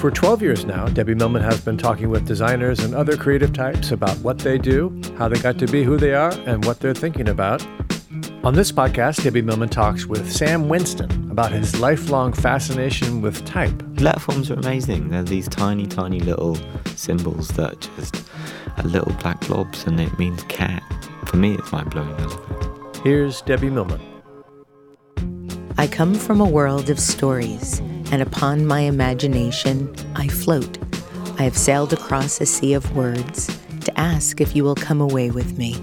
For 12 years now, Debbie Millman has been talking with designers and other creative types about what they do, how they got to be who they are, and what they're thinking about. On this podcast, Debbie Millman talks with Sam Winston about his lifelong fascination with type. Letterforms are amazing. They're these tiny, tiny little symbols that are just are little black blobs and it means cat. For me, it's mind blowing. I. Here's Debbie Millman. I come from a world of stories, and upon my imagination I float. I have sailed across a sea of words to ask if you will come away with me.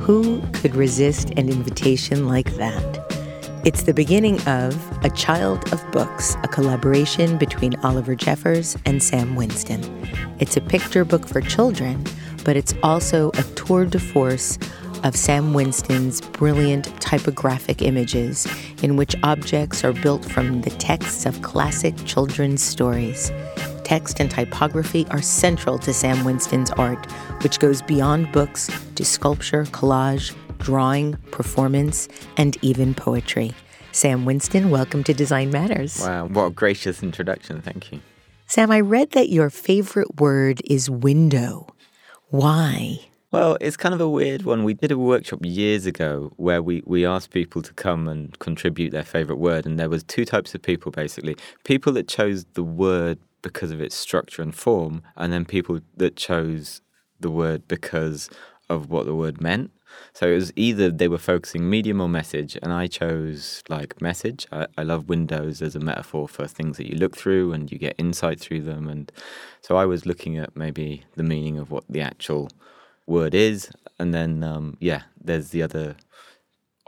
Who could resist an invitation like that? It's the beginning of A Child of Books, a collaboration between Oliver Jeffers and Sam Winston. It's a picture book for children, but it's also a tour de force of Sam Winston's brilliant typographic images, in which objects are built from the texts of classic children's stories. Text and typography are central to Sam Winston's art, which goes beyond books to sculpture, collage, drawing, performance, and even poetry. Sam Winston, welcome to Design Matters. Wow, what a gracious introduction. Thank you. Sam, I read that your favorite word is window. Why? Well, it's kind of a weird one. We did a workshop years ago where we, we asked people to come and contribute their favorite word, and there was two types of people basically. People that chose the word because of its structure and form, and then people that chose the word because of what the word meant. So it was either they were focusing medium or message, and I chose like message. I, I love windows as a metaphor for things that you look through and you get insight through them. And so I was looking at maybe the meaning of what the actual word is, and then um, yeah, there's the other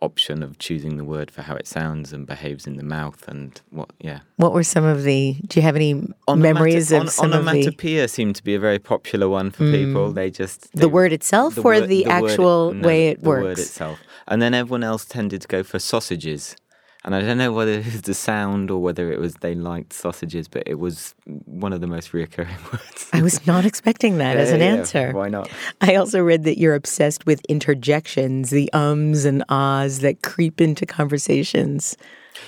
option of choosing the word for how it sounds and behaves in the mouth and what yeah What were some of the? Do you have any memories of some of the onomatopoeia seemed to be a very popular one for people. They just the word itself or word- the, word- actual no, way it the word itself. And then everyone else tended to go for sausages. And I don't know whether it was the sound or whether it was they liked sausages, but it was one of the most reoccurring words. I was not expecting that as an yeah, yeah. answer. Why not? I also read that you're obsessed with interjections, the ums and ahs that creep into conversations.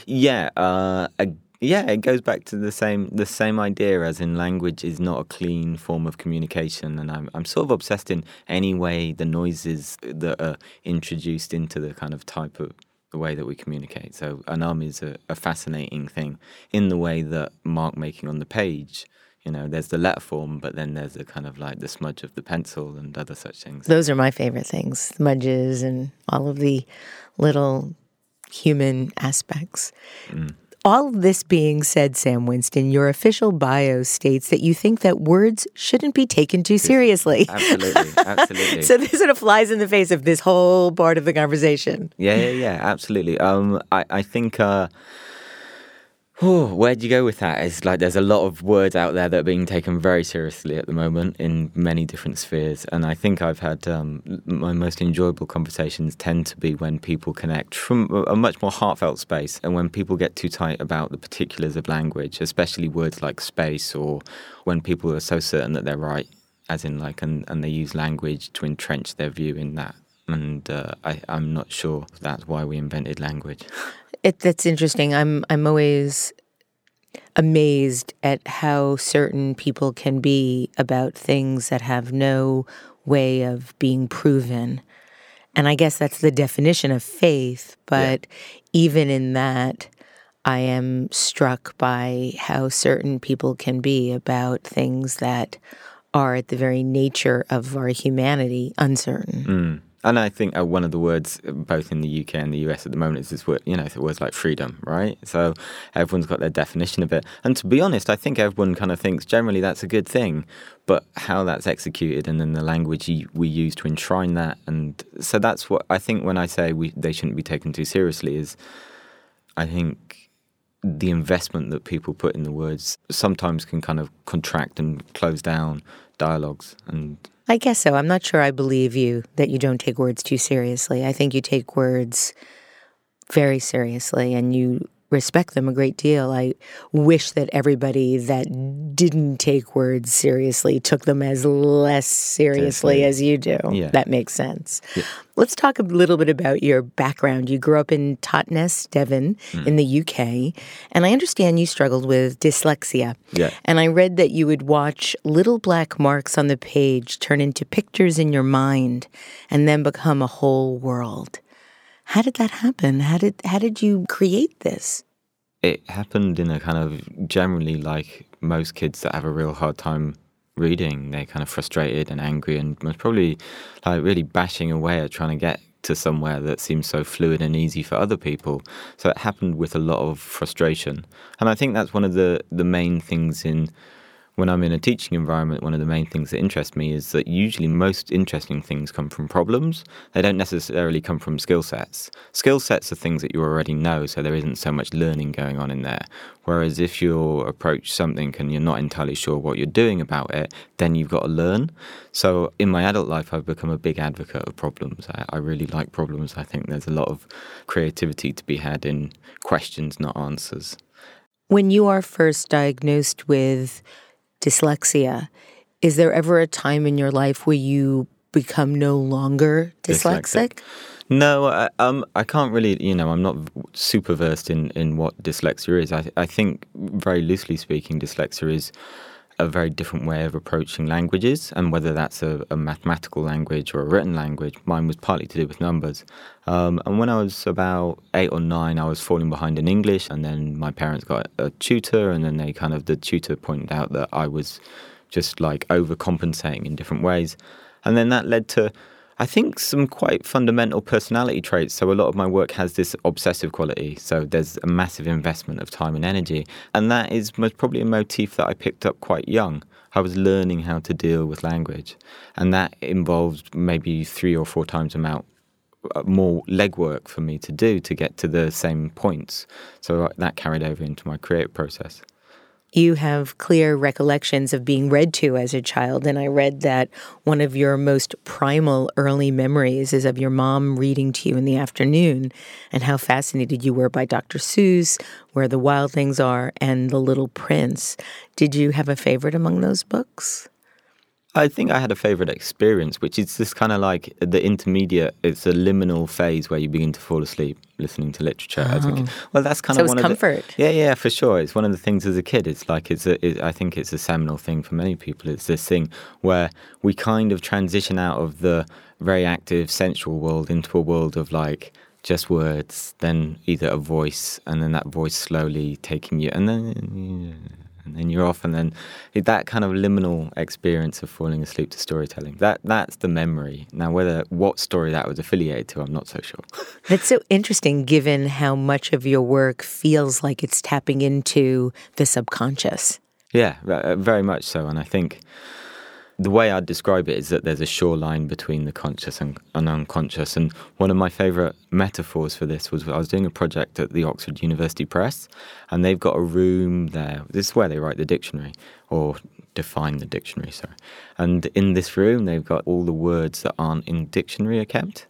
Yeah, uh, a, yeah, it goes back to the same the same idea as in language is not a clean form of communication, and I'm I'm sort of obsessed in any way the noises that are introduced into the kind of type of the way that we communicate. So an um is a, a fascinating thing in the way that mark making on the page. You know, there's the letter form, but then there's the kind of like the smudge of the pencil and other such things. Those are my favorite things smudges and all of the little human aspects. Mm. All of this being said, Sam Winston, your official bio states that you think that words shouldn't be taken too seriously. Absolutely, absolutely. so this sort of flies in the face of this whole part of the conversation. Yeah, yeah, yeah, absolutely. Um, I, I think uh, Oh, where'd you go with that? It's like there's a lot of words out there that are being taken very seriously at the moment in many different spheres. And I think I've had um, my most enjoyable conversations tend to be when people connect from a much more heartfelt space and when people get too tight about the particulars of language, especially words like space or when people are so certain that they're right, as in like, and, and they use language to entrench their view in that. And uh, I, I'm not sure that's why we invented language. It, that's interesting. I'm I'm always amazed at how certain people can be about things that have no way of being proven. And I guess that's the definition of faith, but yeah. even in that I am struck by how certain people can be about things that are at the very nature of our humanity uncertain. Mm. And I think uh, one of the words, uh, both in the UK and the US at the moment, is this word, you know, the words like freedom, right? So everyone's got their definition of it. And to be honest, I think everyone kind of thinks generally that's a good thing, but how that's executed and then the language we use to enshrine that. And so that's what I think when I say we, they shouldn't be taken too seriously is I think the investment that people put in the words sometimes can kind of contract and close down dialogues and I guess so. I'm not sure I believe you that you don't take words too seriously. I think you take words very seriously and you respect them a great deal. I wish that everybody that didn't take words seriously took them as less seriously as you do. Yeah. That makes sense. Yeah. Let's talk a little bit about your background. You grew up in Totnes, Devon, mm. in the UK, and I understand you struggled with dyslexia. Yeah. And I read that you would watch little black marks on the page turn into pictures in your mind and then become a whole world. How did that happen? How did how did you create this? It happened in a kind of generally like most kids that have a real hard time reading. They're kind of frustrated and angry and probably like really bashing away at trying to get to somewhere that seems so fluid and easy for other people. So it happened with a lot of frustration. And I think that's one of the the main things in when I'm in a teaching environment, one of the main things that interest me is that usually most interesting things come from problems. They don't necessarily come from skill sets. Skill sets are things that you already know, so there isn't so much learning going on in there. Whereas if you approach something and you're not entirely sure what you're doing about it, then you've got to learn. So in my adult life, I've become a big advocate of problems. I, I really like problems. I think there's a lot of creativity to be had in questions, not answers. When you are first diagnosed with dyslexia, is there ever a time in your life where you become no longer dyslexic? dyslexic. No, I, um, I can't really. You know, I'm not super versed in, in what dyslexia is. I, I think, very loosely speaking, dyslexia is a very different way of approaching languages, and whether that's a, a mathematical language or a written language. Mine was partly to do with numbers. Um, and when I was about eight or nine, I was falling behind in English, and then my parents got a tutor, and then they kind of the tutor pointed out that I was just like overcompensating in different ways, and then that led to I think some quite fundamental personality traits. So a lot of my work has this obsessive quality. So there's a massive investment of time and energy. And that is most probably a motif that I picked up quite young. I was learning how to deal with language. And that involved maybe three or four times amount uh, more legwork for me to do to get to the same points. So uh, that carried over into my creative process you have clear recollections of being read to as a child. And I read that one of your most primal early memories is of your mom reading to you in the afternoon and how fascinated you were by Dr. Seuss, Where the Wild Things Are, and The Little Prince. Did you have a favorite among those books? I think I had a favorite experience, which is this kind of like the intermediate. It's a liminal phase where you begin to fall asleep listening to literature. Oh. A, well, that's kind so of one comfort. of the yeah, yeah, for sure. It's one of the things as a kid. It's like it's a. It, I think it's a seminal thing for many people. It's this thing where we kind of transition out of the very active sensual world into a world of like just words, then either a voice, and then that voice slowly taking you, and then. Yeah, and then you're off, and then that kind of liminal experience of falling asleep to storytelling. That that's the memory. Now, whether what story that was affiliated to, I'm not so sure. That's so interesting, given how much of your work feels like it's tapping into the subconscious. Yeah, uh, very much so, and I think the way I'd describe it is that there's a shoreline between the conscious and, and unconscious. And one of my favourite metaphors for this was I was doing a project at the Oxford University Press, and they've got a room there. This is where they write the dictionary or define the dictionary, sorry. And in this room, they've got all the words that aren't in dictionary are kept.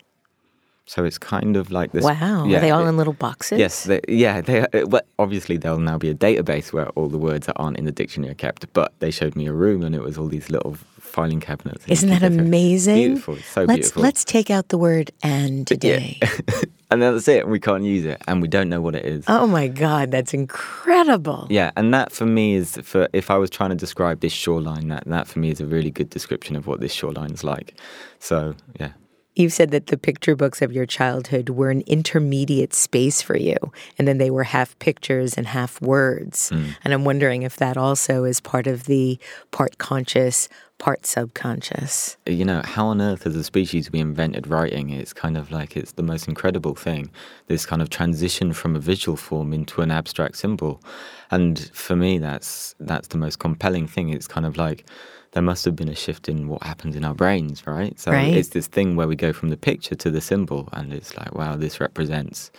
So it's kind of like this. Wow. Yeah, Are they all in little boxes? Yes, they, yeah. They, uh, well, obviously, there'll now be a database where all the words that aren't in the dictionary are kept. But they showed me a room, and it was all these little filing cabinets. Isn't that amazing? Beautiful, so let's beautiful. let's take out the word and today. and that's it. And we can't use it, and we don't know what it is. Oh my god, that's incredible. Yeah, and that for me is for if I was trying to describe this shoreline, that that for me is a really good description of what this shoreline is like. So yeah, You've said that the picture books of your childhood were an intermediate space for you, and then they were half pictures and half words. Mm. And I'm wondering if that also is part of the part conscious, part subconscious. you know, how on earth as a species we invented writing? It's kind of like it's the most incredible thing. This kind of transition from a visual form into an abstract symbol. And for me that's that's the most compelling thing. It's kind of like there must have been a shift in what happens in our brains, right? So Right. it's this thing where we go from the picture to the symbol and it's like, wow, this represents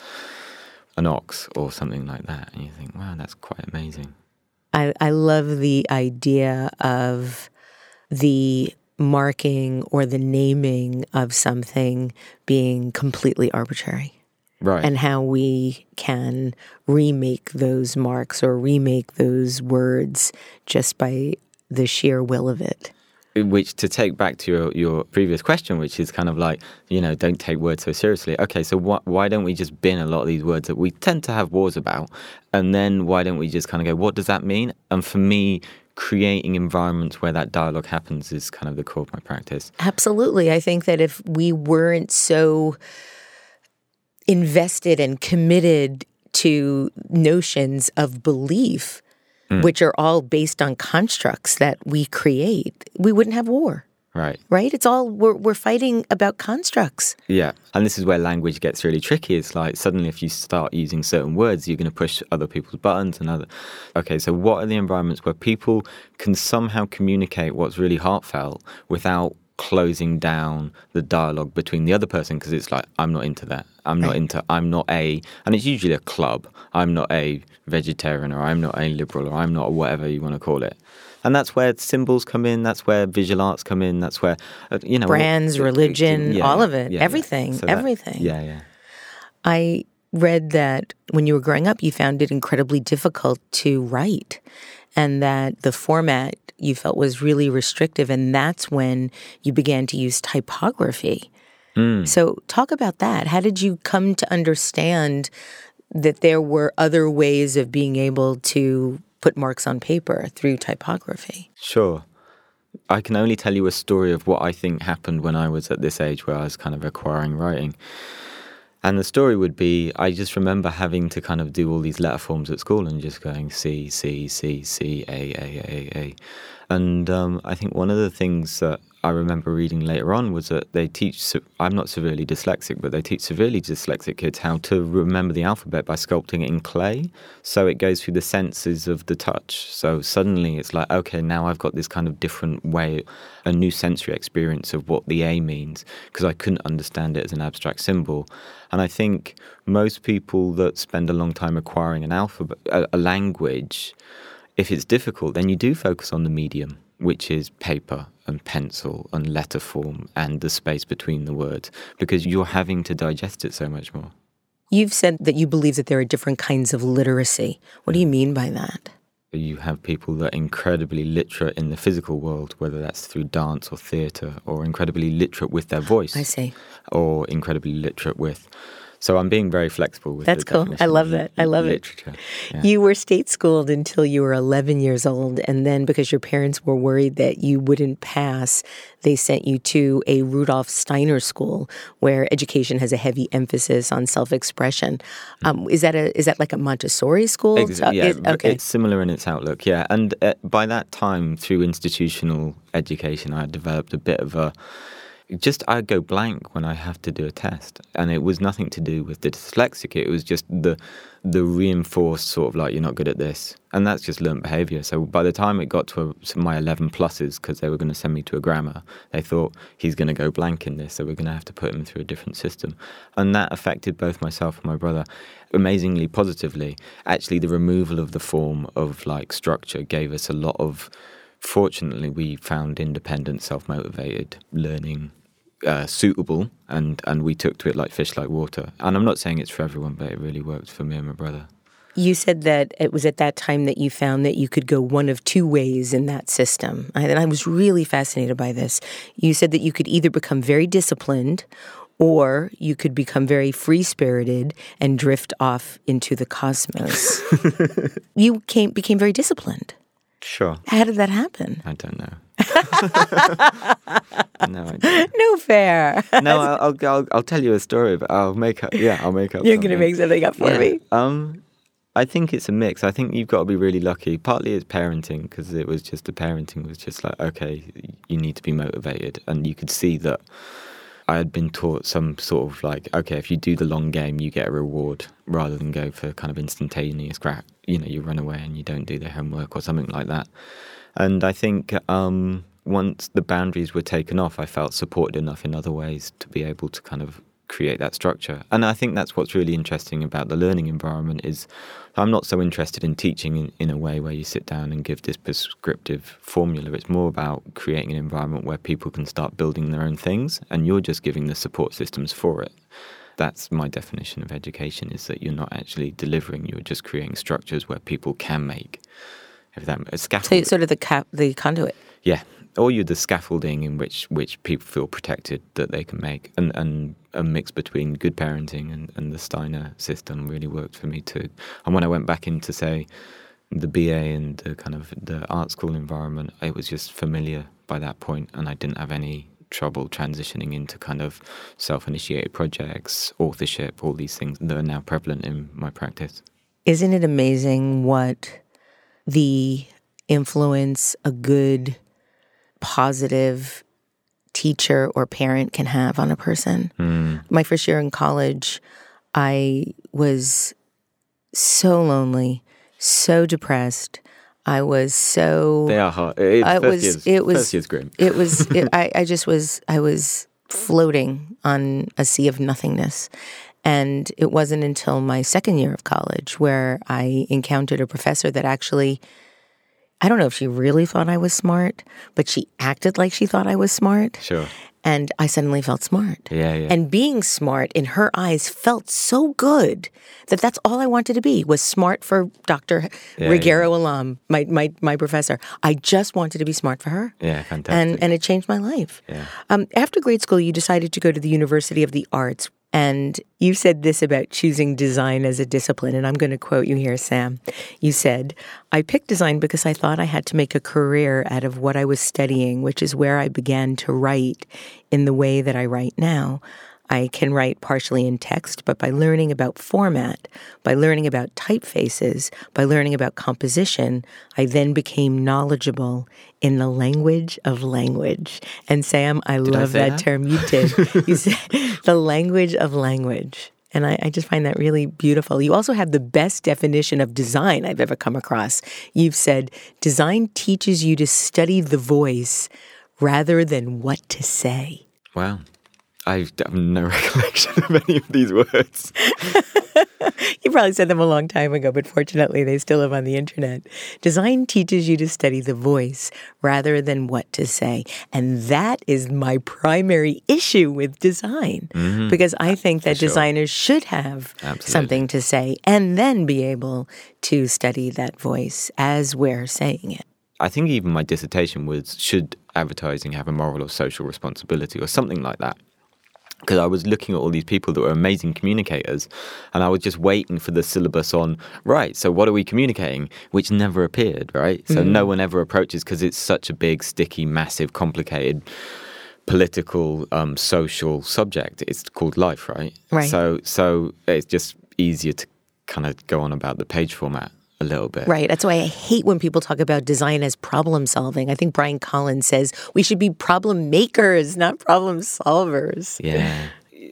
an ox or something like that. And you think, wow, that's quite amazing. I, I love the idea of the marking or the naming of something being completely arbitrary. Right. and how we can remake those marks or remake those words just by the sheer will of it. which to take back to your, your previous question, which is kind of like, you know, don't take words so seriously. Okay, so wh- why don't we just bin a lot of these words that we tend to have wars about? And then why don't we just kind of go, what does that mean? And for me, creating environments where that dialogue happens is kind of the core of my practice. Absolutely. I think that if we weren't so invested and committed to notions of belief, mm. which are all based on constructs that we create, we wouldn't have war, Right. right? It's all we're, we're fighting about constructs. Yeah. And this is where language gets really tricky. It's like suddenly if you start using certain words, you're going to push other people's buttons and other. Okay, so what are the environments where people can somehow communicate what's really heartfelt without closing down the dialogue between the other person because it's like I'm not into that. I'm not into I'm not a and it's usually a club. I'm not a vegetarian or I'm not a liberal or I'm not whatever you want to call it. And that's where symbols come in. That's where visual arts come in. That's where, uh, you know, Brands, uh, religion, yeah, all of it, yeah, yeah. everything, that- everything. yeah, yeah. I read that when you were growing up, you found it incredibly difficult to write, and that the format you felt was really restrictive. And that's when you began to use typography. So, talk about that. How did you come to understand that there were other ways of being able to put marks on paper through typography? Sure. I can only tell you a story of what I think happened when I was at this age where I was kind of acquiring writing. And the story would be I just remember having to kind of do all these letter forms at school and just going C, C, C, C, A, A, A, A. And um, I think one of the things that I remember reading later on was that they teach, I'm not severely dyslexic, but they teach severely dyslexic kids how to remember the alphabet by sculpting it in clay. So it goes through the senses of the touch. So suddenly it's like, okay, now I've got this kind of different way, a new sensory experience of what the A means, because I couldn't understand it as an abstract symbol. And I think most people that spend a long time acquiring an alphabet, a, a language, if it's difficult, then you do focus on the medium, which is paper and pencil and letter form and the space between the words, because you're having to digest it so much more. You've said that you believe that there are different kinds of literacy. What do you mm. mean by that? You have people that are incredibly literate in the physical world, whether that's through dance or theatre, or incredibly literate with their voice. I see. Or incredibly literate with. So I'm being very flexible with that. That's cool. I love that. I love it. literature. Yeah. You were state schooled until you were 11 years old. And then, because your parents were worried that you wouldn't pass, they sent you to a Rudolf Steiner school where education has a heavy emphasis on self expression. Um, is, that a, is that like a Montessori school? Ex- So- yeah, it- okay. it's similar in its outlook. Yeah, and uh, by that time, through institutional education, I had developed a bit of a just I go blank when I have to do a test, and it was nothing to do with the dyslexic. It was just the the reinforced sort of like you're not good at this, and that's just learned behaviour. So by the time it got to a, my 11 pluses, because they were going to send me to a grammar, they thought he's going to go blank in this, so we're going to have to put him through a different system, and that affected both myself and my brother amazingly positively. Actually, the removal of the form of like structure gave us a lot of fortunately, we found independent, self motivated learning uh, suitable, and, and we took to it like fish like water. And I'm not saying it's for everyone, but it really worked for me and my brother. You said that it was at that time that you found that you could go one of two ways in that system. And I was really fascinated by this. You said that you could either become very disciplined or you could become very free spirited and drift off into the cosmos. you came, became very disciplined. Sure. How did that happen? I don't know. no, no fair. no, I'll, I'll I'll tell you a story, but I'll make up. Yeah, I'll make up. You're going to make something up for yeah. me. Um, I think it's a mix. I think you've got to be really lucky. Partly it's parenting because it was just the parenting was just like okay, you need to be motivated, and you could see that I had been taught some sort of like, okay, if you do the long game, you get a reward rather than go for kind of instantaneous crap. You know, you run away and you don't do the homework or something like that. And I think um, once the boundaries were taken off, I felt supported enough in other ways to be able to kind of create that structure. And I think that's what's really interesting about the learning environment is I'm not so interested in teaching in, in a way where you sit down and give this prescriptive formula. It's more about creating an environment where people can start building their own things and you're just giving the support systems for it. That's my definition of education is that you're not actually delivering, you're just creating structures where people can make. If that a scaffold. So sort of the cap, the conduit. Yeah, or you're the scaffolding in which which people feel protected that they can make, and and a mix between good parenting and, and the Steiner system really worked for me too. And when I went back into say the BA and the kind of the art school environment, it was just familiar by that point, and I didn't have any trouble transitioning into kind of self-initiated projects, authorship, all these things that are now prevalent in my practice. Isn't it amazing what the influence a good positive teacher or parent can have on a person. Mm. My first year in college, I was so lonely, so depressed. I was so. They are hard. It, I was. Years, it was. First year's grim. It was. It, I. I just was. I was floating on a sea of nothingness, and it wasn't until my second year of college where I encountered a professor that actually I don't know if she really thought I was smart, but she acted like she thought I was smart. Sure. And I suddenly felt smart. Yeah, yeah. And being smart in her eyes felt so good that that's all I wanted to be was smart for Dr. Yeah, Rigero yeah. Alam, my, my, my professor. I just wanted to be smart for her. Yeah, fantastic. And, and it changed my life. Yeah. Um, after grade school, you decided to go to the University of the Arts. And you said this about choosing design as a discipline, and I'm going to quote you here, Sam. You said, I picked design because I thought I had to make a career out of what I was studying, which is where I began to write in the way that I write now. I can write partially in text, but by learning about format, by learning about typefaces, by learning about composition, I then became knowledgeable in the language of language. And Sam, I did love I that, that, term. You did. you said the language of language. And I, I, just find that really beautiful. You also have the best definition of design I've ever come across. You've said design teaches you to study the voice rather than what to say. Wow. I have no recollection of any of these words. you probably said them a long time ago, but fortunately they still live on the internet. Design teaches you to study the voice rather than what to say. And that is my primary issue with design mm-hmm. because I think that sure. designers should have Absolutely. something to say and then be able to study that voice as we're saying it. I think even my dissertation was should advertising have a moral or social responsibility or something like that because I was looking at all these people that were amazing communicators, and I was just waiting for the syllabus on, right, so what are we communicating? Which never appeared, right? So mm. no one ever approaches because it's such a big, sticky, massive, complicated political, um, social subject. It's called life, right? Right. So, so it's just easier to kind of go on about the page format. A little bit. Right. That's why I hate when people talk about design as problem solving. I think Brian Collins says we should be problem makers, not problem solvers. Yeah.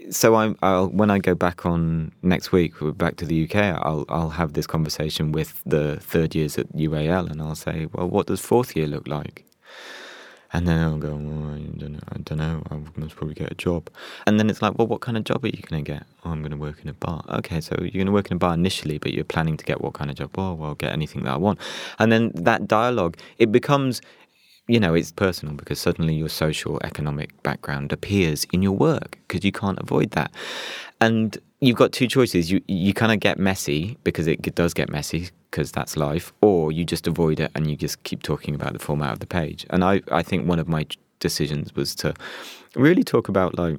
So I'm, I'll, when I go back on next week, we're back to the UK, I'll, I'll have this conversation with the third years at UAL and I'll say, well, what does fourth year look like? And then I'll go, well, I don't know. I don't know. I must probably get a job. And then it's like, well, what kind of job are you going to get? Oh, I'm going to work in a bar. Okay, so you're going to work in a bar initially, but you're planning to get what kind of job? Oh, well, I'll get anything that I want. And then that dialogue, it becomes, you know, it's personal because suddenly your social economic background appears in your work because you can't avoid that. And you've got two choices. You you kind of get messy because it does get messy because that's life, or you just avoid it and you just keep talking about the format of the page. And I I think one of my decisions was to really talk about like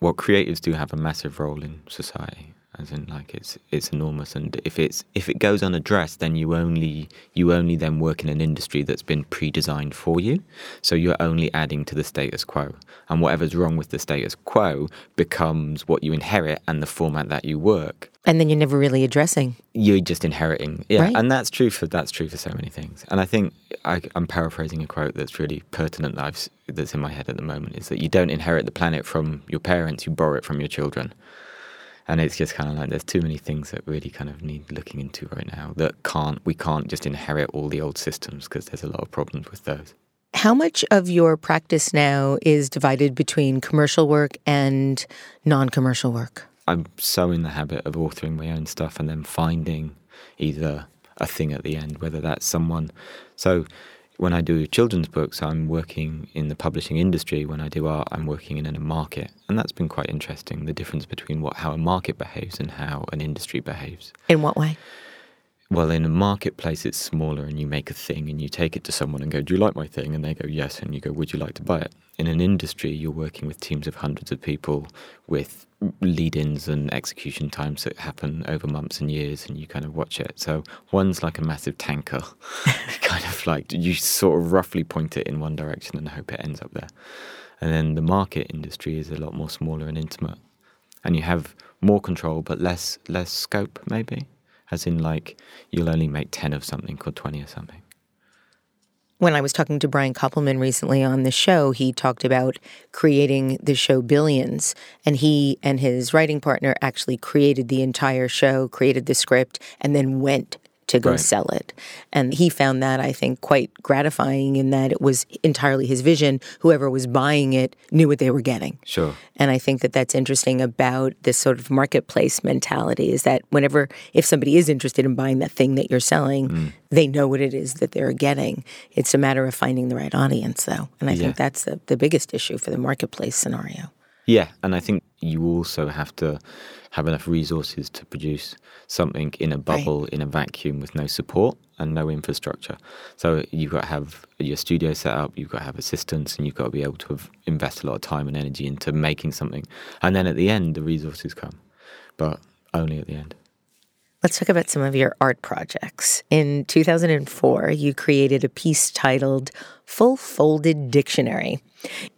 what creatives do have a massive role in society as in like it's it's enormous and if it's if it goes unaddressed then you only you only then work in an industry that's been pre-designed for you. So you're only adding to the status quo. And whatever's wrong with the status quo becomes what you inherit and the format that you work. And then you're never really addressing. You're just inheriting. Yeah Right. and that's true for that's true for so many things. And i think I, i'm paraphrasing a quote that's really pertinent that I've, that's in my head at the moment is that you don't inherit the planet from your parents you borrow it from your children and it's just kind of like there's too many things that really kind of need looking into right now that can't we can't just inherit all the old systems because there's a lot of problems with those How much of your practice now is divided between commercial work and non commercial work? I'm so in the habit of authoring my own stuff and then finding either a thing at the end, whether that's someone. So when I do children's books, I'm working in the publishing industry. When I do art, I'm working in a market, and that's been quite interesting. The difference between what how a market behaves and how an industry behaves. In what way? Well, in a marketplace, it's smaller, and you make a thing, and you take it to someone and go, "Do you like my thing?" And they go, "Yes," and you go, "Would you like to buy it?" In an industry, you're working with teams of hundreds of people, with lead-ins and execution times that happen over months and years, and you kind of watch it. So one's like a massive tanker, kind of like you sort of roughly point it in one direction and hope it ends up there. And then the market industry is a lot more smaller and intimate, and you have more control but less less scope, maybe as in like you'll only make 10 of something or 20 of something When I was talking to Brian Koppelman recently on the show, he talked about creating the show Billions. And he and his writing partner actually created the entire show, created the script, and then went to go Right. sell it. And he found that, I think, quite gratifying in that it was entirely his vision. Whoever was buying it knew what they were getting. sure And I think that that's interesting about this sort of marketplace mentality is that whenever, if somebody is interested in buying that thing that you're selling, Mm. they know what it is that they're getting. It's a matter of finding the right audience, though. And I Yeah. think that's the, the biggest issue for the marketplace scenario. Yeah and i think you also have to have enough resources to produce something in a bubble in a vacuum with no support and no infrastructure so you've got to have your studio set up you've got to have assistants and you've got to be able to have, invest a lot of time and energy into making something and then at the end the resources come but only at the end Let's talk about some of your art projects. In 2004, you created a piece titled Full Folded Dictionary.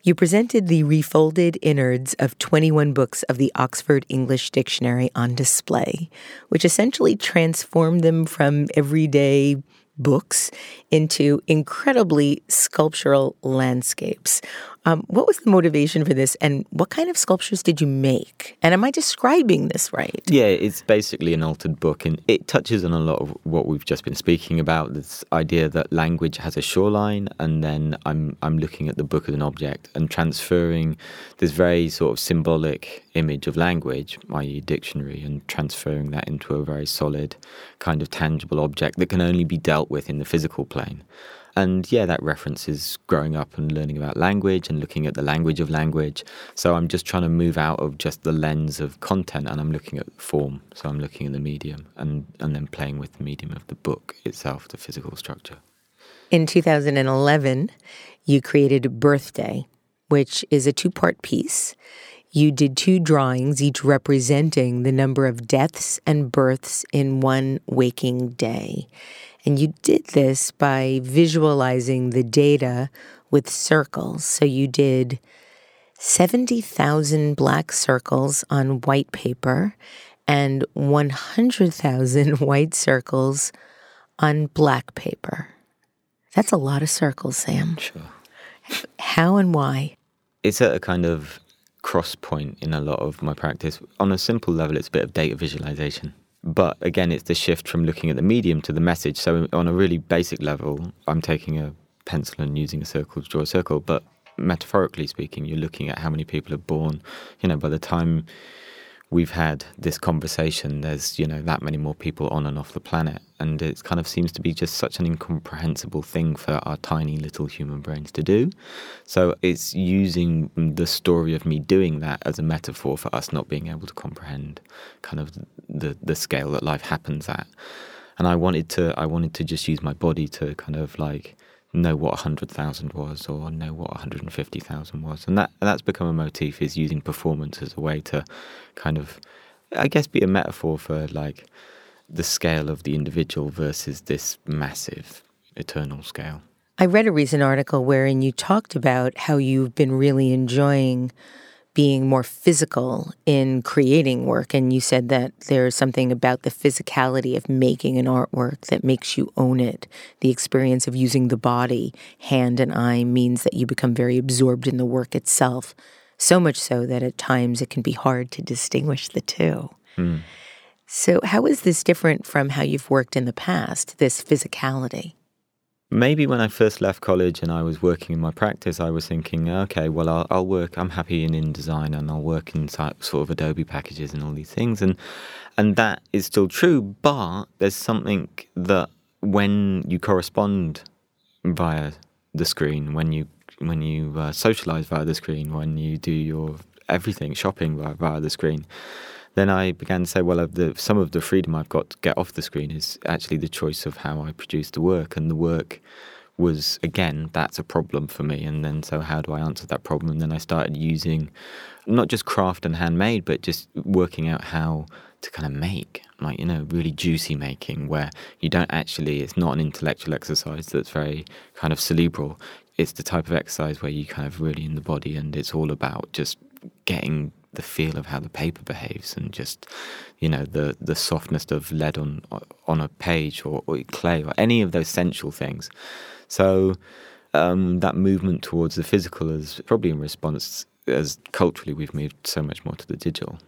You presented the refolded innards of 21 books of the Oxford English Dictionary on display, which essentially transformed them from everyday books into incredibly sculptural landscapes. Um, what was the motivation for this, and what kind of sculptures did you make? And am I describing this right? Yeah, it's basically an altered book, and it touches on a lot of what we've just been speaking about. This idea that language has a shoreline, and then I'm I'm looking at the book as an object and transferring this very sort of symbolic image of language, i.e., dictionary, and transferring that into a very solid, kind of tangible object that can only be dealt with in the physical plane. And yeah, that references growing up and learning about language and looking at the language of language. So I'm just trying to move out of just the lens of content and I'm looking at form. So I'm looking at the medium and, and then playing with the medium of the book itself, the physical structure. In 2011, you created Birthday, which is a two part piece. You did two drawings, each representing the number of deaths and births in one waking day. And you did this by visualizing the data with circles. So you did 70,000 black circles on white paper and 100,000 white circles on black paper. That's a lot of circles, Sam. Sure. How and why? It's at a kind of cross point in a lot of my practice. On a simple level, it's a bit of data visualization. But again, it's the shift from looking at the medium to the message. So, on a really basic level, I'm taking a pencil and using a circle to draw a circle. But metaphorically speaking, you're looking at how many people are born. You know, by the time we've had this conversation, there's, you know, that many more people on and off the planet. And it kind of seems to be just such an incomprehensible thing for our tiny little human brains to do. So it's using the story of me doing that as a metaphor for us not being able to comprehend kind of the, the scale that life happens at. And I wanted to I wanted to just use my body to kind of like know what 100,000 was or know what 150,000 was. And that and that's become a motif is using performance as a way to kind of I guess be a metaphor for like the scale of the individual versus this massive eternal scale. I read a recent article wherein you talked about how you've been really enjoying being more physical in creating work. And you said that there's something about the physicality of making an artwork that makes you own it. The experience of using the body, hand and eye, means that you become very absorbed in the work itself. So much so that at times it can be hard to distinguish the two. Mm. So, how is this different from how you've worked in the past, this physicality? Maybe when I first left college and I was working in my practice, I was thinking, okay, well, I'll, I'll work. I'm happy in InDesign and I'll work in sort of Adobe packages and all these things, and and that is still true. But there's something that when you correspond via the screen, when you when you uh, socialize via the screen, when you do your everything shopping via, via the screen, then I began to say, well, the, some of the freedom I've got to get off the screen is actually the choice of how I produce the work. And the work was, again, that's a problem for me. And then, so how do I answer that problem? And then I started using not just craft and handmade, but just working out how to kind of make, like, you know, really juicy making where you don't actually, it's not an intellectual exercise that's very kind of cerebral. It's the type of exercise where you kind of really in the body and it's all about just getting the feel of how the paper behaves and just you know the the softness of lead on on a page or, or clay or any of those sensual things. So um, that movement towards the physical is probably in response as culturally we've moved so much more to the digital.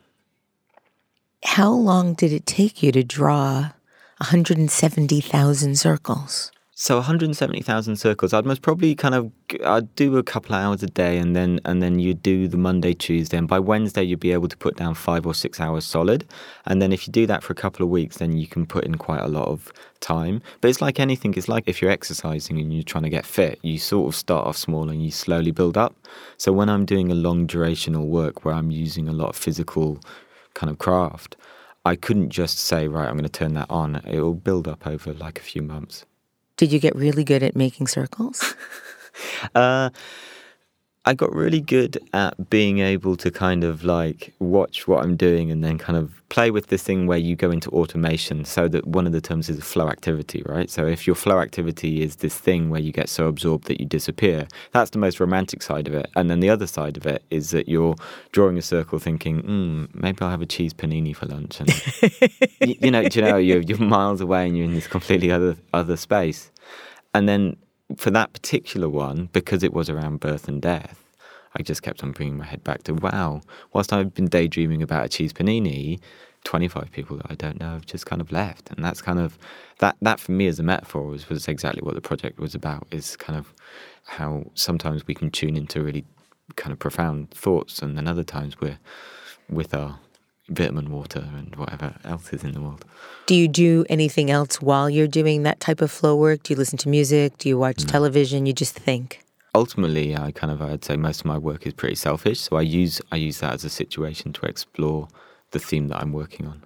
How long did it take you to draw 170,000 circles so 170,000 circles. I'd most probably kind of I'd do a couple of hours a day, and then and then you do the Monday, Tuesday, and by Wednesday you'd be able to put down five or six hours solid. And then if you do that for a couple of weeks, then you can put in quite a lot of time. But it's like anything. It's like if you're exercising and you're trying to get fit, you sort of start off small and you slowly build up. So when I'm doing a long durational work where I'm using a lot of physical kind of craft, I couldn't just say right, I'm going to turn that on. It will build up over like a few months. Did you get really good at making circles? uh, I got really good at being able to kind of like watch what I'm doing and then kind of play with this thing where you go into automation. So that one of the terms is flow activity, right? So if your flow activity is this thing where you get so absorbed that you disappear, that's the most romantic side of it. And then the other side of it is that you're drawing a circle thinking, mm, maybe I'll have a cheese panini for lunch. And you, you know, you know, you're, you're miles away and you're in this completely other other space. And then for that particular one, because it was around birth and death, I just kept on bringing my head back to wow. Whilst I've been daydreaming about a cheese panini, 25 people that I don't know have just kind of left, and that's kind of that. That for me as a metaphor was, was exactly what the project was about. Is kind of how sometimes we can tune into really kind of profound thoughts, and then other times we're with our vitamin water and whatever else is in the world. Do you do anything else while you're doing that type of flow work? Do you listen to music? Do you watch mm. television? You just think? Ultimately, I kind of I'd say most of my work is pretty selfish, so I use I use that as a situation to explore the theme that I'm working on.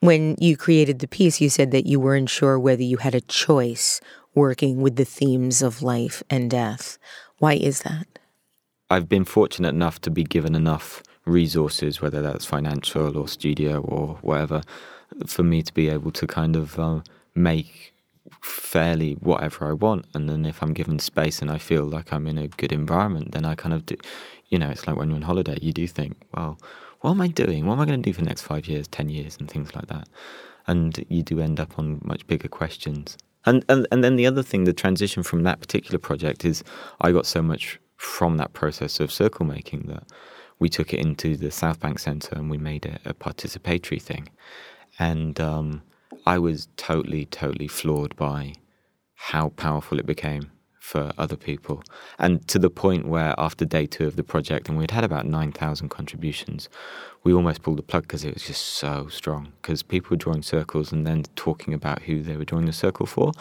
When you created the piece, you said that you weren't sure whether you had a choice working with the themes of life and death. Why is that? I've been fortunate enough to be given enough resources, whether that's financial or studio or whatever, for me to be able to kind of uh, make fairly whatever I want. And then if I'm given space and I feel like I'm in a good environment, then I kind of do, you know, it's like when you're on holiday, you do think, well, what am I doing? What am I going to do for the next five years, 10 years, and things like that. and you do end up on much bigger questions. And, and and then the other thing, the transition from that particular project is I got so much from that process of circle making that we took it into the Southbank Centre and we made it a participatory thing. And um, I was totally, totally floored by how powerful it became for other people. And to the point where after day two of the project, and we'd had about 9,000 contributions, we almost pulled the plug because it was just so strong. Because people were drawing circles and then talking about who they were drawing the circle for.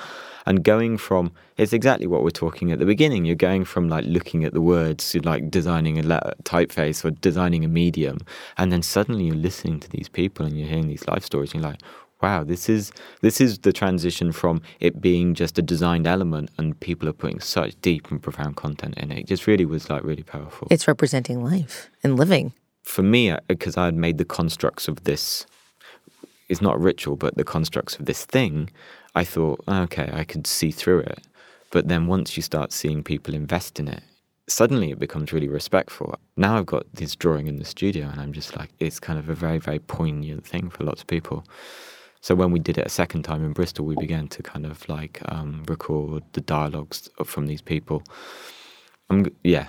And going from, it's exactly what we're talking at the beginning. You're going from like looking at the words to like designing a letter, typeface or designing a medium. And then suddenly you're listening to these people and you're hearing these life stories. And you're like, wow, this is this is the transition from it being just a designed element and people are putting such deep and profound content in it. It just really was like really powerful. It's representing life and living. For me, because uh, I had made the constructs of this, it's not a ritual, but the constructs of this thing, I thought, okay, I could see through it. But then once you start seeing people invest in it, suddenly it becomes really respectful. Now I've got this drawing in the studio, and I'm just like, it's kind of a very, very poignant thing for lots of people. So when we did it a second time in Bristol, we began to kind of like um, record the dialogues from these people. Um, yeah.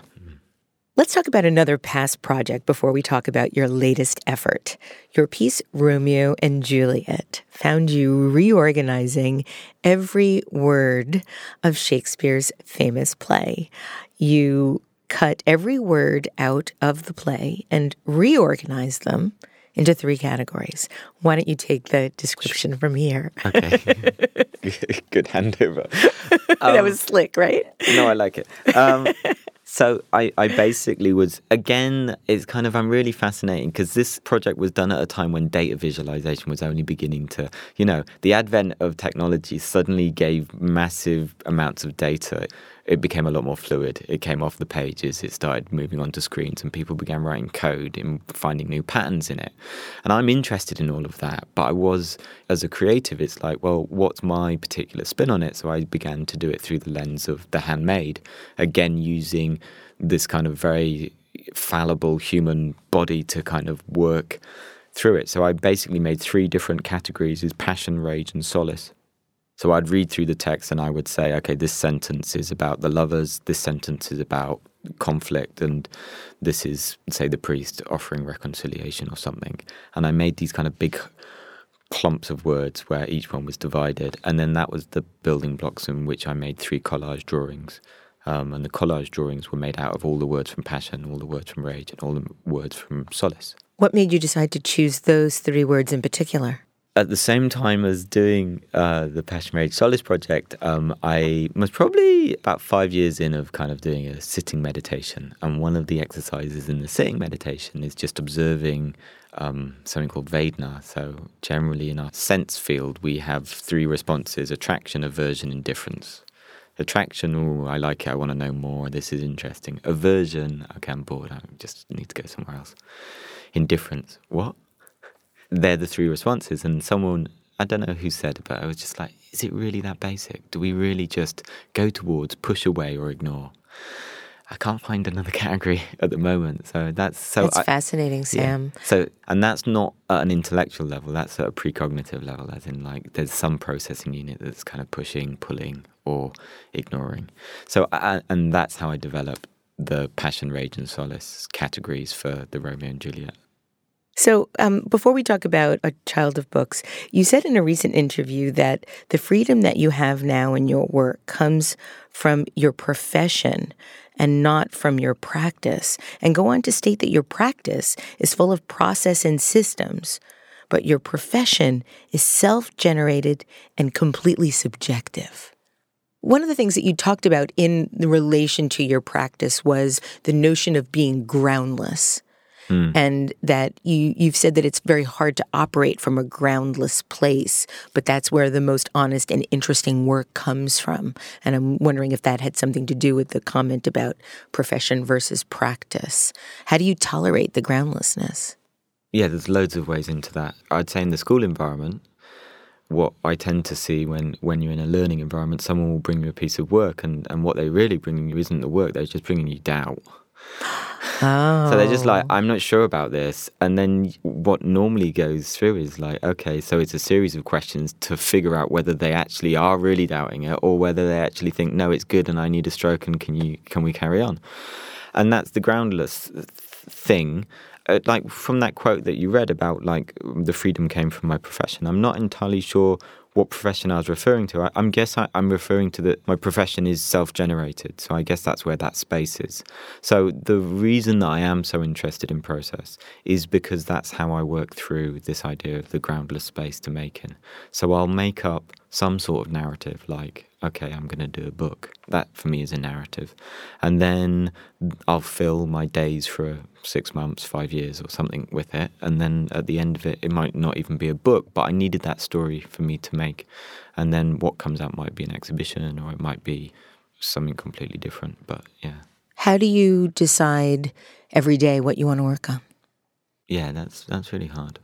Let's talk about another past project before we talk about your latest effort. Your piece, Romeo and Juliet, found you reorganizing every word of Shakespeare's famous play. You cut every word out of the play and reorganized them into three categories. Why don't you take the description from here? Okay. Good handover. Um, that was slick, right? No, I like it. Um, so I, I basically was again it's kind of i'm really fascinating because this project was done at a time when data visualization was only beginning to you know the advent of technology suddenly gave massive amounts of data it became a lot more fluid. It came off the pages, it started moving onto screens, and people began writing code and finding new patterns in it. And I'm interested in all of that, but I was, as a creative, it's like, well, what's my particular spin on it? So I began to do it through the lens of the handmade, again, using this kind of very fallible human body to kind of work through it. So I basically made three different categories: is passion, rage, and solace. So I'd read through the text and I would say, okay, this sentence is about the lovers, this sentence is about conflict, and this is, say, the priest offering reconciliation or something. And I made these kind of big clumps of words where each one was divided. And then that was the building blocks in which I made three collage drawings. Um, and the collage drawings were made out of all the words from passion, all the words from rage, and all the words from solace. What made you decide to choose those three words in particular? At the same time as doing uh, the Rage Solace project, um, I was probably about five years in of kind of doing a sitting meditation. And one of the exercises in the sitting meditation is just observing um, something called Vedana. So, generally, in our sense field, we have three responses attraction, aversion, indifference. Attraction, oh, I like it, I want to know more, this is interesting. Aversion, okay, I'm bored, I just need to go somewhere else. Indifference, what? They're the three responses. And someone, I don't know who said, but I was just like, is it really that basic? Do we really just go towards, push away, or ignore? I can't find another category at the moment. So that's so That's I, fascinating, Sam. Yeah. So and that's not at an intellectual level, that's at a precognitive level, as in like there's some processing unit that's kind of pushing, pulling, or ignoring. So I, and that's how I develop the passion, rage, and solace categories for the Romeo and Juliet. So, um, before we talk about A Child of Books, you said in a recent interview that the freedom that you have now in your work comes from your profession and not from your practice, and go on to state that your practice is full of process and systems, but your profession is self generated and completely subjective. One of the things that you talked about in relation to your practice was the notion of being groundless. Mm. And that you you've said that it's very hard to operate from a groundless place, but that's where the most honest and interesting work comes from. And I'm wondering if that had something to do with the comment about profession versus practice. How do you tolerate the groundlessness? Yeah, there's loads of ways into that. I'd say in the school environment, what I tend to see when, when you're in a learning environment, someone will bring you a piece of work, and, and what they're really bringing you isn't the work, they're just bringing you doubt Oh. So they're just like, Oh. I'm not sure about this. And then what normally goes through is like, okay, so it's a series of questions to figure out whether they actually are really doubting it or whether they actually think, no, it's good and I need a stroke and can you can we carry on? And that's the groundless thing. Uh, like from that quote that you read about like the freedom came from my profession. I'm not entirely sure what profession I was referring to. I, I'm guess I, I'm referring to that my profession is self-generated. So I guess that's where that space is. So the reason that I am so interested in process is because that's how I work through this idea of the groundless space to make in. So I'll make up some sort of narrative like okay, I'm going to do a book. That for me is a narrative. And then I'll fill my days for six months, five years, or something with it. And then at the end of it, it might not even be a book, but I needed that story for me to make. And then what comes out might be an exhibition or it might be something completely different. But yeah. How do you decide every day what you want to work on? Yeah, that's that's really hard.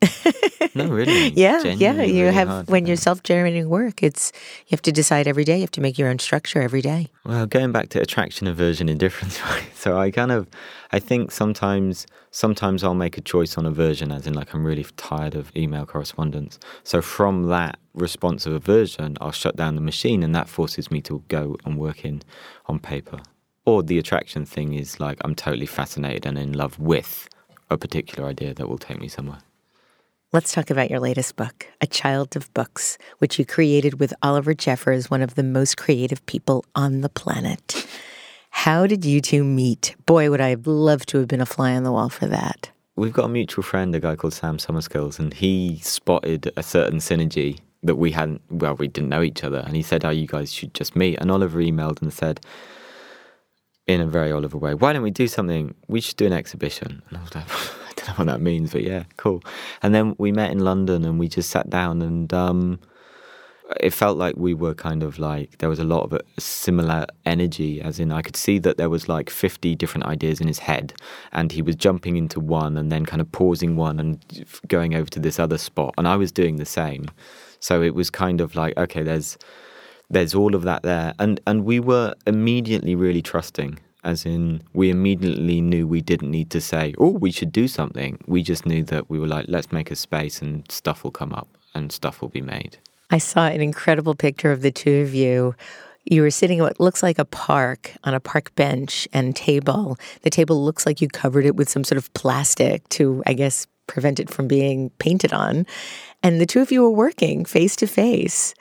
no, really. Yeah, yeah. You really have hard. when you're self-generating work, it's you have to decide every day. You have to make your own structure every day. Well, going back to attraction, aversion, indifference, right? So I kind of, I think sometimes, sometimes I'll make a choice on aversion, as in like I'm really tired of email correspondence. So from that response of aversion, I'll shut down the machine, and that forces me to go and work in on paper. Or the attraction thing is like I'm totally fascinated and in love with a particular idea that will take me somewhere. Let's talk about your latest book, A Child of Books, which you created with Oliver Jeffers, one of the most creative people on the planet. How did you two meet? Boy, would I have loved to have been a fly on the wall for that. We've got a mutual friend, a guy called Sam Summerskills, and he spotted a certain synergy that we hadn't, well, we didn't know each other. And he said, Oh, you guys should just meet. And Oliver emailed and said, in a very Oliver way, why don't we do something? We should do an exhibition. And I was like, know what that means, but yeah, cool. And then we met in London and we just sat down and um, it felt like we were kind of like, there was a lot of a similar energy, as in I could see that there was like 50 different ideas in his head and he was jumping into one and then kind of pausing one and going over to this other spot. And I was doing the same. So it was kind of like, okay, there's there's all of that there and and we were immediately really trusting as in we immediately knew we didn't need to say oh we should do something we just knew that we were like let's make a space and stuff will come up and stuff will be made I saw an incredible picture of the two of you. You were sitting at what looks like a park on a park bench and table. The table looks like you covered it with some sort of plastic to, I guess, prevent it from being painted on. And the two of you were working face to face.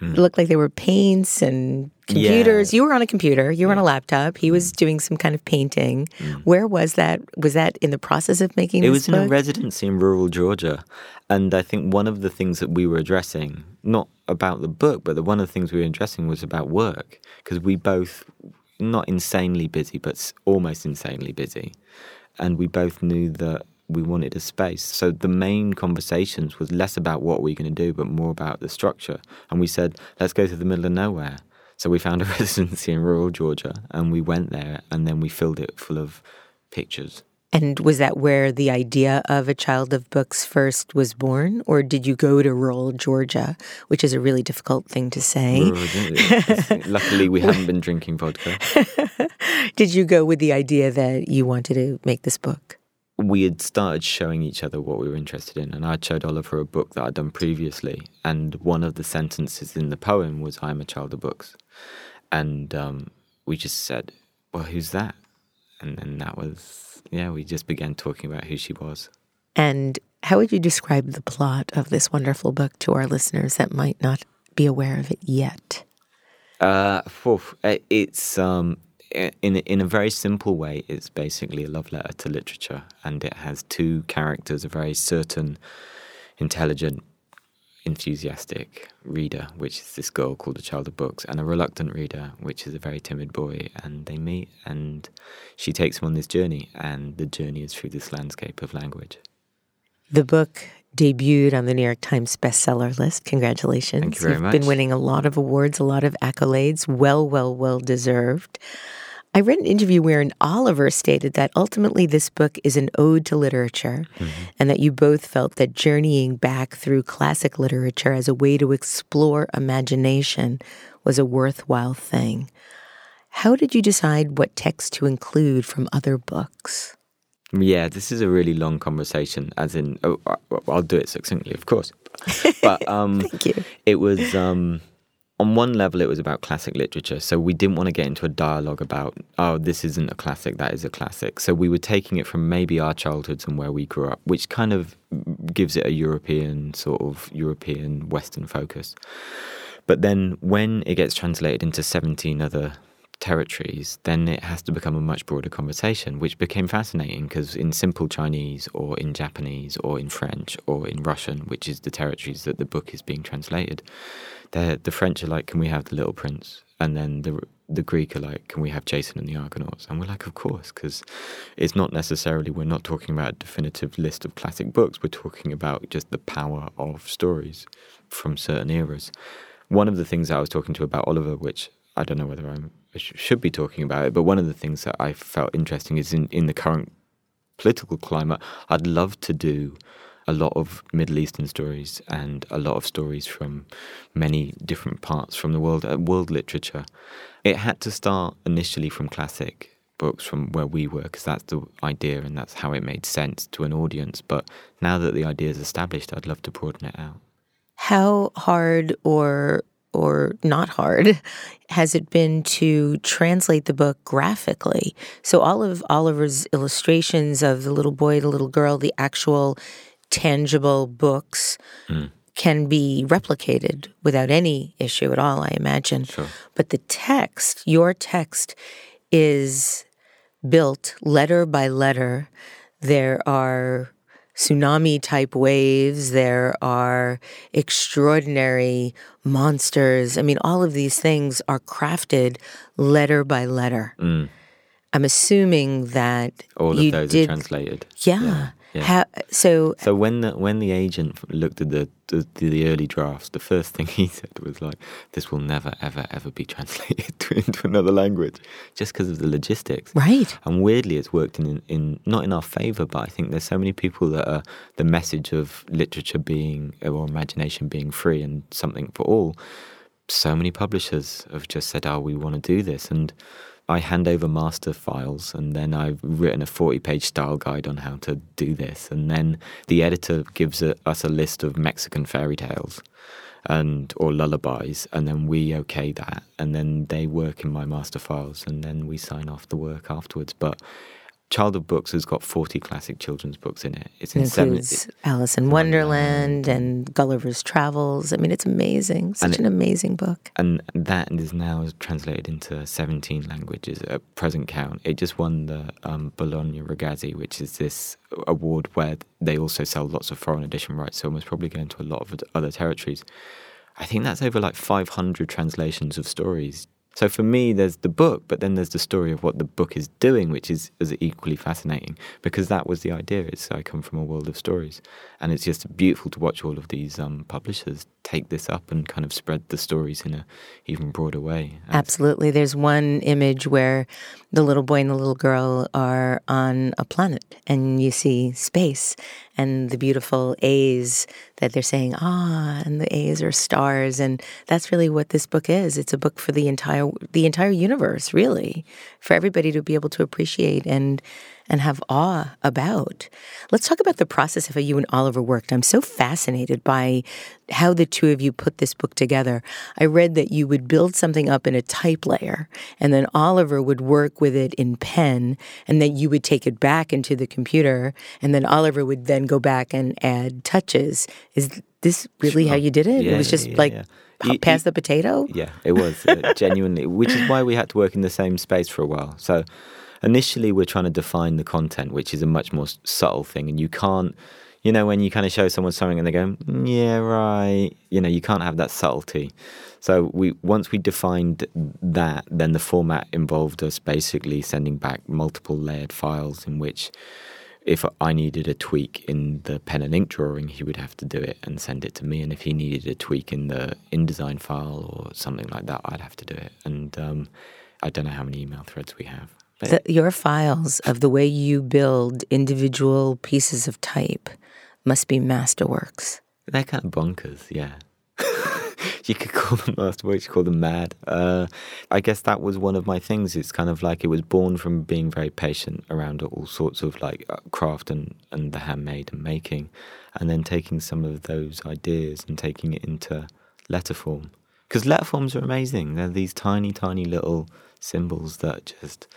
It looked like there were paints and computers. Yeah. You were on a computer, you were on a laptop. He was hmm. doing some kind of painting. Hmm. Where was that? Was that in the process of making it was in a residency in rural georgia and i think one of the things that we were addressing not about the book but the, one of the things we were addressing was about work because we both not insanely busy but almost insanely busy and we both knew that we wanted a space so the main conversations was less about what we were going to do but more about the structure and we said let's go to the middle of nowhere so we found a residency in rural georgia and we went there and then we filled it full of pictures And was that where the idea of a child of books first was born? Or did you go to rural Georgia, which is a really difficult thing to say? Rural Luckily, we haven't been drinking vodka. Did you go with the idea that you wanted to make this book? We had started showing each other what we were interested in, and I'd showed Oliver a book that I'd done previously. And one of the sentences in the poem was, I'm a child of books. And um, we just said, Well, who's that? And then that was, yeah, we just began talking about who she was. And how would you describe the plot of this wonderful book to our listeners that might not be aware of it yet? Uh, uh, it's um, in in a very simple way. It's basically a love letter to literature, and it has two characters: a very certain, intelligent, enthusiastic reader, which is this girl called the Child of Books, and a reluctant reader, which is a very timid boy. And they meet, and she takes him on this journey, and the journey is through this landscape of language. The book debuted on the New York Times bestseller list. Congratulations. Thank you very You've much. been winning a lot of awards, a lot of accolades. Well, well, well deserved. I read an interview wherein Oliver stated that ultimately this book is an ode to literature Mm-hmm. and that you both felt that journeying back through classic literature as a way to explore imagination was a worthwhile thing. How did you decide what text to include from other books? Yeah, this is a really long conversation. As in, oh, I'll do it succinctly, of course. But um, Thank you. it was um, on one level, it was about classic literature. So we didn't want to get into a dialogue about, oh, this isn't a classic, that is a classic. So we were taking it from maybe our childhoods and where we grew up, which kind of gives it a European sort of European Western focus. But then when it gets translated into 17 other territories, then it has to become a much broader conversation, which became fascinating because in simple Chinese or in Japanese or in French or in Russian, which is the territories that the book is being translated, the French are like, can we have the Little Prince? And then the the Greek are like, can we have Jason and the Argonauts? And we're like, of course, because it's not necessarily, we're not talking about a definitive list of classic books. We're talking about just the power of stories from certain eras. One of the things I was talking to about Oliver, which I don't know whether I'm, i should be talking about it, but one of the things that I felt interesting is in, in the current political climate, I'd love to do a lot of Middle Eastern stories and a lot of stories from many different parts from the world, uh, world literature. It had to start initially from classic books from where we were because that's the idea and that's how it made sense to an audience. But now that the idea is established, I'd love to broaden it out. How hard or or not hard has it been to translate the book graphically? So all of Oliver's illustrations of the little boy, the little girl, the actual tangible books mm. can be replicated without any issue at all, I imagine. Sure. But the text, your text, is built letter by letter. There are tsunami type waves, there are extraordinary monsters. I mean, all of these things are crafted letter by letter. Mm. I'm assuming that all of those did, are translated. Yeah. yeah. Yeah. How, so so when the when the agent looked at the, the, the early drafts, the first thing he said was like, "This will never ever ever be translated into another language, just because of the logistics." Right. And weirdly, it's worked in in not in our favor, but I think there's so many people that are the message of literature being or imagination being free and something for all. So many publishers have just said, "Oh, we want to do this," and I hand over master files and then I've written a 40 page style guide on how to do this. And then the editor gives a, us a list of Mexican fairy tales and or lullabies and then we okay that and then they work in my master files and then we sign off the work afterwards but Child of Books has got 40 classic children's books in it. It's in it includes seven, Alice in Wonderland and Gulliver's Travels. I mean, it's amazing. Such an amazing book. And that is now translated into 17 languages at present count. It just won the um, Bologna Ragazzi, which is this award where they also sell lots of foreign edition rights, so almost probably going to a lot of other territories. I think that's over like 500 translations of stories so for me, there's the book, but then there's the story of what the book is doing, which is, is equally fascinating because that was the idea. It's I come from a world of stories, and it's just beautiful to watch all of these um, publishers take this up and kind of spread the stories in a even broader way. Absolutely. There's one image where the little boy and the little girl are on a planet, and you see space and the beautiful A's that they're saying, ah, and the A's are stars, and that's really what this book is. It's a book for the entire the entire universe, really, for everybody to be able to appreciate and and have awe about. Let's talk about the process of how you and Oliver worked. I'm so fascinated by how the two of you put this book together. I read that you would build something up in a type layer, and then Oliver would work with it in pen, and then you would take it back into the computer, and then Oliver would then go back and add touches. Is this really sure. how you did it? Yeah, it was just yeah, like yeah. pass the potato? Yeah, it was uh, genuinely, which is why we had to work in the same space for a while. So initially we're trying to define the content, which is a much more subtle thing, and you can't. You know, when you kind of show someone something and they go, mm, "Yeah, right," you know, you can't have that subtlety. So we once we defined that, then the format involved us basically sending back multiple layered files in which if I needed a tweak in the pen and ink drawing, he would have to do it and send it to me. And if he needed a tweak in the InDesign file or something like that, I'd have to do it. And um, I don't know how many email threads we have. The, your files of the way you build individual pieces of type must be masterworks. They're kind of bonkers, yeah. you could call them masterworks, you could call them mad. Uh, I guess that was one of my things. It's kind of like it was born from being very patient around all sorts of like uh, craft and, and the handmade and making, and then taking some of those ideas and taking it into letter form. Because letter forms are amazing. They're these tiny, tiny little symbols that just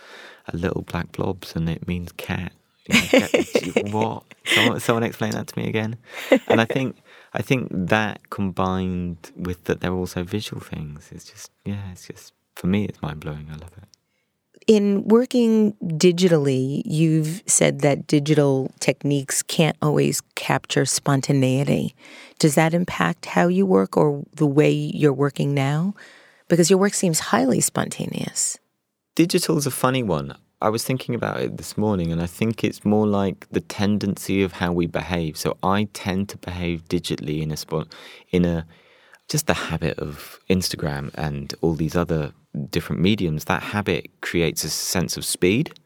are little black blobs, and it means cat. what? Someone, someone explain that to me again. And I think I think that combined with that they're also visual things. It's just yeah, it's just for me it's mind blowing. I love it. In working digitally, you've said that digital techniques can't always capture spontaneity. Does that impact how you work or the way you're working now? Because your work seems highly spontaneous. Digital is a funny one. I was thinking about it this morning, and I think it's more like the tendency of how we behave. So I tend to behave digitally in a spot, in a just the habit of Instagram and all these other different mediums. That habit creates a sense of speed.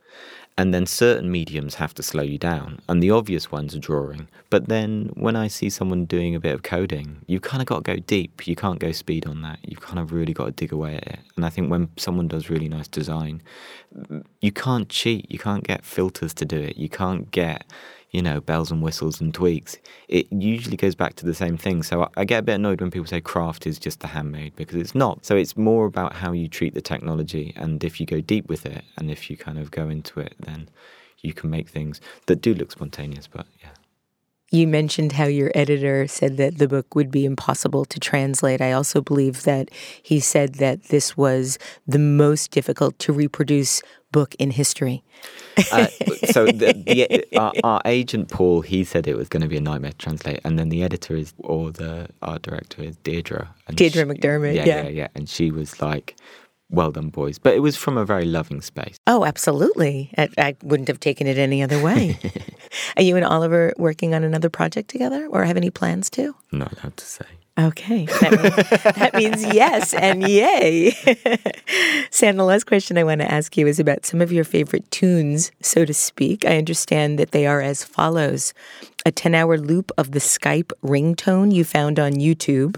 And then certain mediums have to slow you down. And the obvious ones are drawing. But then when I see someone doing a bit of coding, you've kind of got to go deep. You can't go speed on that. You've kind of really got to dig away at it. And I think when someone does really nice design, you can't cheat. You can't get filters to do it. You can't get you know, bells and whistles and tweaks, it usually goes back to the same thing. So I get a bit annoyed when people say craft is just the handmade because it's not. So it's more about how you treat the technology. And if you go deep with it and if you kind of go into it, then you can make things that do look spontaneous. But yeah. You mentioned how your editor said that the book would be impossible to translate. I also believe that he said that this was the most difficult to reproduce book in history. uh, so the, the, our, our, agent Paul, he said it was going to be a nightmare to translate, and then the editor is, or the art director is Deirdre. Deirdre she, McDermott. Yeah, yeah, yeah, yeah, and she was like, "Well done, boys," but it was from a very loving space. Oh, absolutely. I, I wouldn't have taken it any other way. Are you and Oliver working on another project together, or have any plans to? Not allowed to say. Okay. That means, that means yes and yay. Sam, the last question I want to ask you is about some of your favorite tunes, so to speak. I understand that they are as follows a 10 hour loop of the Skype ringtone you found on YouTube,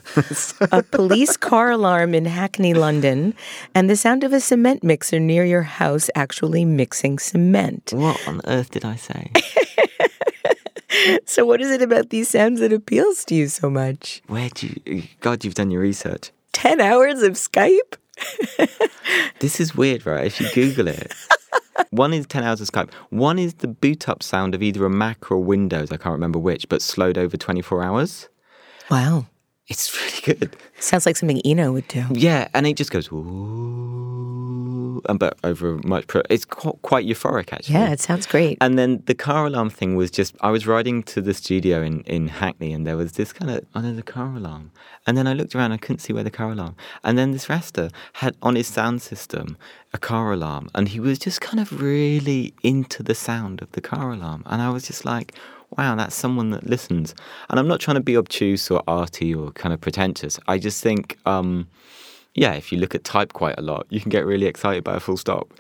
a police car alarm in Hackney, London, and the sound of a cement mixer near your house actually mixing cement. What on earth did I say? so, what is it about these sounds that appeals to you so much? Where do you, God, you've done your research. 10 hours of Skype? this is weird, right? If you Google it, one is 10 hours of Skype. One is the boot up sound of either a Mac or Windows, I can't remember which, but slowed over 24 hours. Wow. It's really good. Sounds like something Eno would do. Yeah, and it just goes, ooh but over much. Pro- it's quite euphoric actually. Yeah, it sounds great. And then the car alarm thing was just I was riding to the studio in in Hackney, and there was this kind of oh, there's a car alarm, and then I looked around, I couldn't see where the car alarm, and then this Rasta had on his sound system a car alarm, and he was just kind of really into the sound of the car alarm, and I was just like wow, that's someone that listens. And I'm not trying to be obtuse or arty or kind of pretentious. I just think um, yeah, if you look at type quite a lot, you can get really excited by a full stop.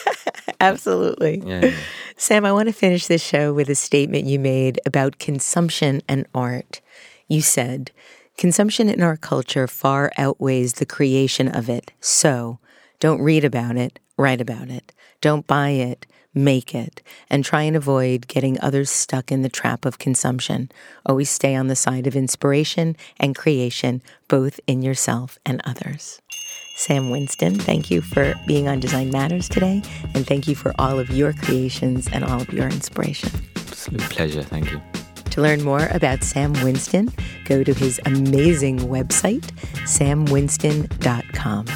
Absolutely. Yeah, yeah. Sam, I want to finish this show with a statement you made about consumption and art. You said, Consumption in our culture far outweighs the creation of it. So, don't read about it, write about it. Don't buy it, make it, and try and avoid getting others stuck in the trap of consumption. Always stay on the side of inspiration and creation, both in yourself and others. Sam Winston, thank you for being on Design Matters today, and thank you for all of your creations and all of your inspiration. Absolute pleasure. Thank you. To learn more about Sam Winston, go to his amazing website, samwinston.com.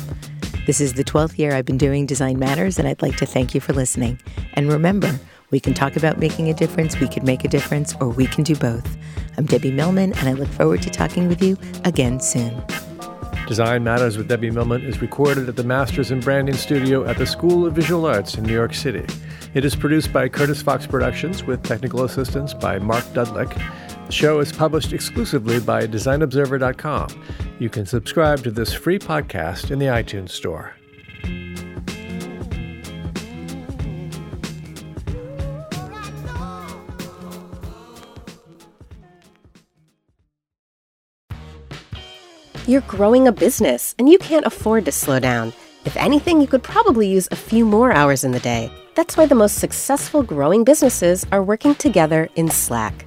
This is the 12th year I've been doing Design Matters, and I'd like to thank you for listening. And remember, we can talk about making a difference, we can make a difference, or we can do both. I'm Debbie Millman, and I look forward to talking with you again soon. Design Matters with Debbie Millman is recorded at the Masters in Branding Studio at the School of Visual Arts in New York City. It is produced by Curtis Fox Productions with technical assistance by Mark Dudlick. The show is published exclusively by DesignObserver.com. You can subscribe to this free podcast in the iTunes Store. You're growing a business and you can't afford to slow down. If anything, you could probably use a few more hours in the day. That's why the most successful growing businesses are working together in Slack.